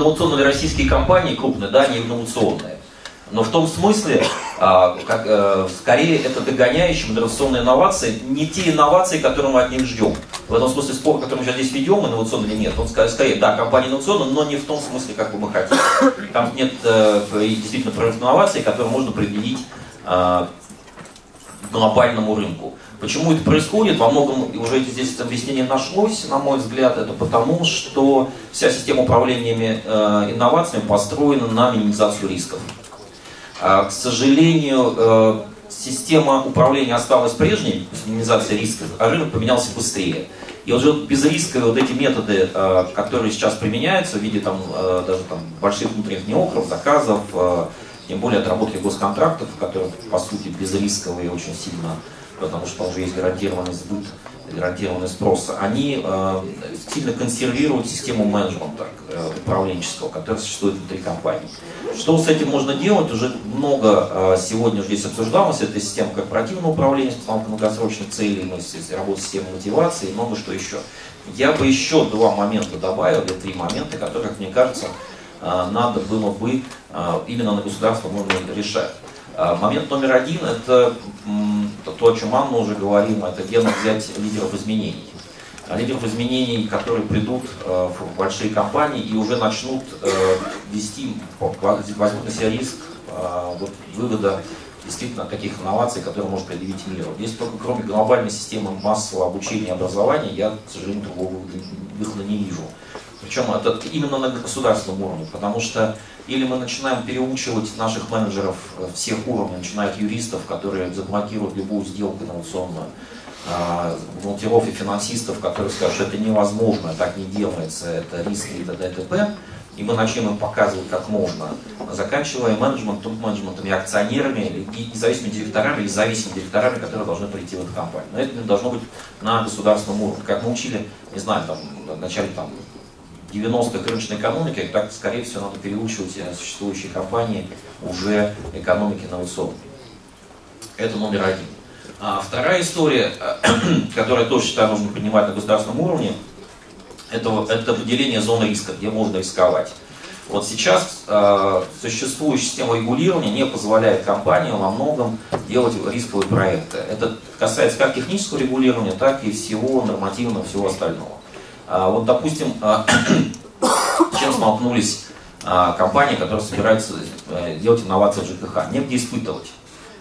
инновационные российские компании крупные, да, не инновационные. Но в том смысле, а, как, а, скорее, это догоняющие модерационные инновации, не те инновации, которые мы от них ждем. В этом смысле спор, который мы сейчас здесь ведем, инновационный или нет, он скорее, да, компания инновационная, но не в том смысле, как бы мы хотим. Там нет э, действительно прорыв инноваций, которые можно определить э, глобальному рынку. Почему это происходит? Во многом уже здесь объяснение нашлось, на мой взгляд, это потому, что вся система управления э, инновациями построена на минимизацию рисков. А, к сожалению, э, система управления осталась прежней, минимизация рисков, а рынок поменялся быстрее. И уже безрисковые вот эти методы, э, которые сейчас применяются в виде там, э, даже там, больших внутренних неокров, заказов, тем более отработки госконтрактов, которые по сути безрисковые очень сильно потому что уже есть гарантированный сбыт, гарантированный спрос, они э, сильно консервируют систему менеджмента э, управленческого, которая существует внутри компании. Что с этим можно делать? Уже много э, сегодня здесь обсуждалось. Это система корпоративного управления, с долгосрочных целей, мы работаем с системой мотивации и много что еще. Я бы еще два момента добавил, или три момента, которые, как мне кажется, э, надо было бы э, именно на государственном уровне решать. Э, момент номер один – это то, о чем Анна уже говорила, это дело взять лидеров изменений. Лидеров изменений, которые придут э, в большие компании и уже начнут э, вести, возьмут на себя риск вот, вывода действительно таких инноваций, которые может предъявить миру. Здесь только кроме глобальной системы массового обучения и образования я, к сожалению, другого выхода не вижу. Причем это именно на государственном уровне, потому что или мы начинаем переучивать наших менеджеров э, всех уровней, начиная от юристов, которые заблокируют любую сделку инновационную, бухгалтеров и финансистов, которые скажут, что это невозможно, так не делается, это риски и т.д. т.п. И мы начнем им показывать, как можно, заканчивая менеджментом, менеджментом и акционерами, и независимыми директорами, или зависимыми директорами, которые должны прийти в эту компанию. Но это должно быть на государственном уровне. Как мы учили, не знаю, там, в начале там, 90-х рыночной экономики, так, скорее всего, надо переучивать э, существующие компании уже экономики инновационной. Это номер один. А вторая история, которую тоже считаю нужно поднимать на государственном уровне, это, это выделение зоны риска, где можно рисковать. Вот сейчас э, существующая система регулирования не позволяет компаниям во многом делать рисковые проекты. Это касается как технического регулирования, так и всего нормативного, всего остального. А, вот, допустим, а, чем столкнулись а, компании, которые собираются э, делать инновации в ЖКХ? Негде испытывать.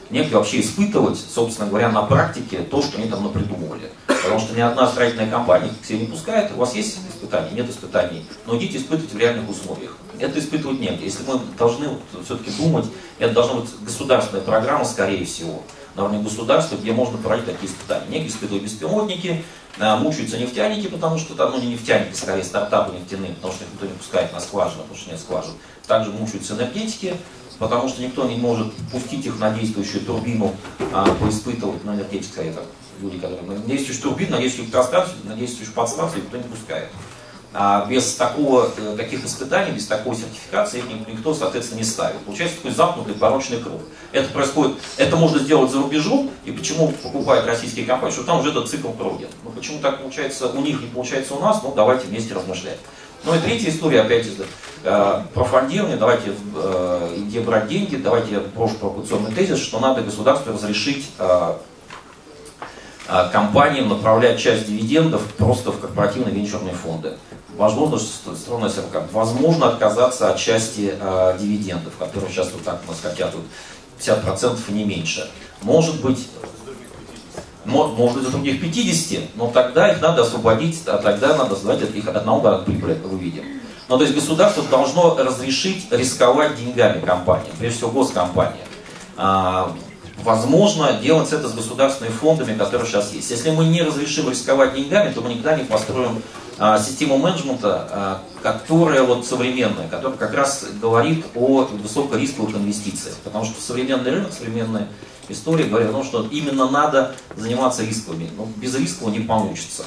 Негде вообще испытывать, собственно говоря, на практике то, что они там напридумывали. Потому что ни одна строительная компания к себе не пускает. У вас есть испытания? Нет испытаний. Но идите испытывать в реальных условиях. Это испытывать негде. Если мы должны вот, все-таки думать, это должна быть государственная программа, скорее всего на уровне государства, где можно проводить такие испытания. Некие испытывают беспилотники, а, мучаются нефтяники, потому что там, ну не нефтяники, скорее стартапы нефтяные, потому что их никто не пускает на скважину, потому что нет скважин. Также мучаются энергетики, потому что никто не может пустить их на действующую турбину, а, поиспытывать, ну энергетика это люди, которые на действующую турбину, на действующую электростанцию, на действующую подстанцию никто не пускает. А без такого, э, таких испытаний, без такой сертификации их никто, соответственно, не ставит. Получается такой замкнутый порочный круг. Это происходит, это можно сделать за рубежом, и почему покупают российские компании, что там уже этот цикл пройден. Ну почему так получается у них, не получается у нас, ну давайте вместе размышлять. Ну и третья история, опять же, э, про фондирование, давайте э, где брать деньги, давайте я брошу провокационный тезис, что надо государству разрешить компаниям направлять часть дивидендов просто в корпоративные венчурные фонды. Возможно, стороной СРК, возможно отказаться от части э, дивидендов, которые сейчас вот так у нас хотят, вот 50% и не меньше. Может быть, может быть, за других 50, но тогда их надо освободить, а тогда надо сдать их одного прибыли, это выведем. Ну, то есть государство должно разрешить рисковать деньгами компаниям, прежде всего госкомпаниям. А, возможно делать это с государственными фондами, которые сейчас есть. Если мы не разрешим рисковать деньгами, то мы никогда не построим а, систему менеджмента, а, которая вот современная, которая как раз говорит о высокорисковых инвестициях. Потому что современный рынок, современная история говорит о том, что именно надо заниматься рисковыми. Но без рисков не получится.